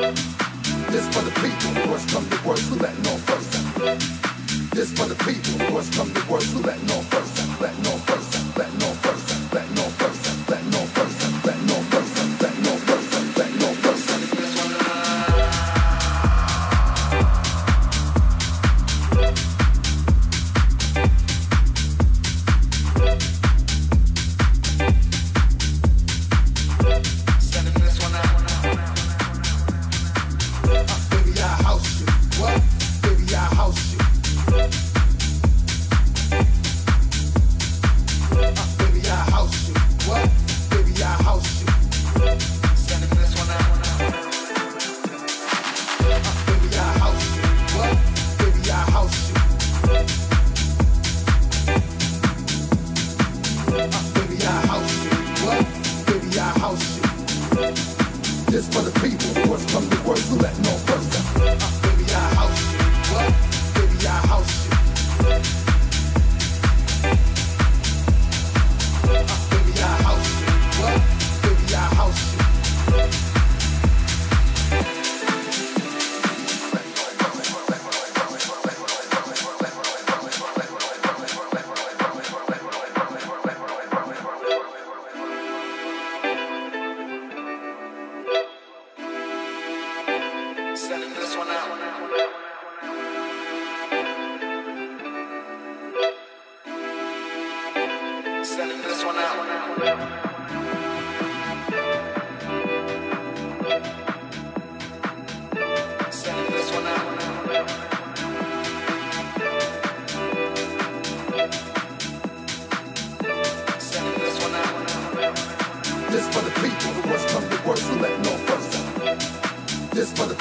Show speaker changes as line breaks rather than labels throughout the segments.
This for the people who has come to work, who letting no first. This for the people who has come to work, who letting no first, letting first, letting first.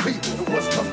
people. It was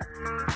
Música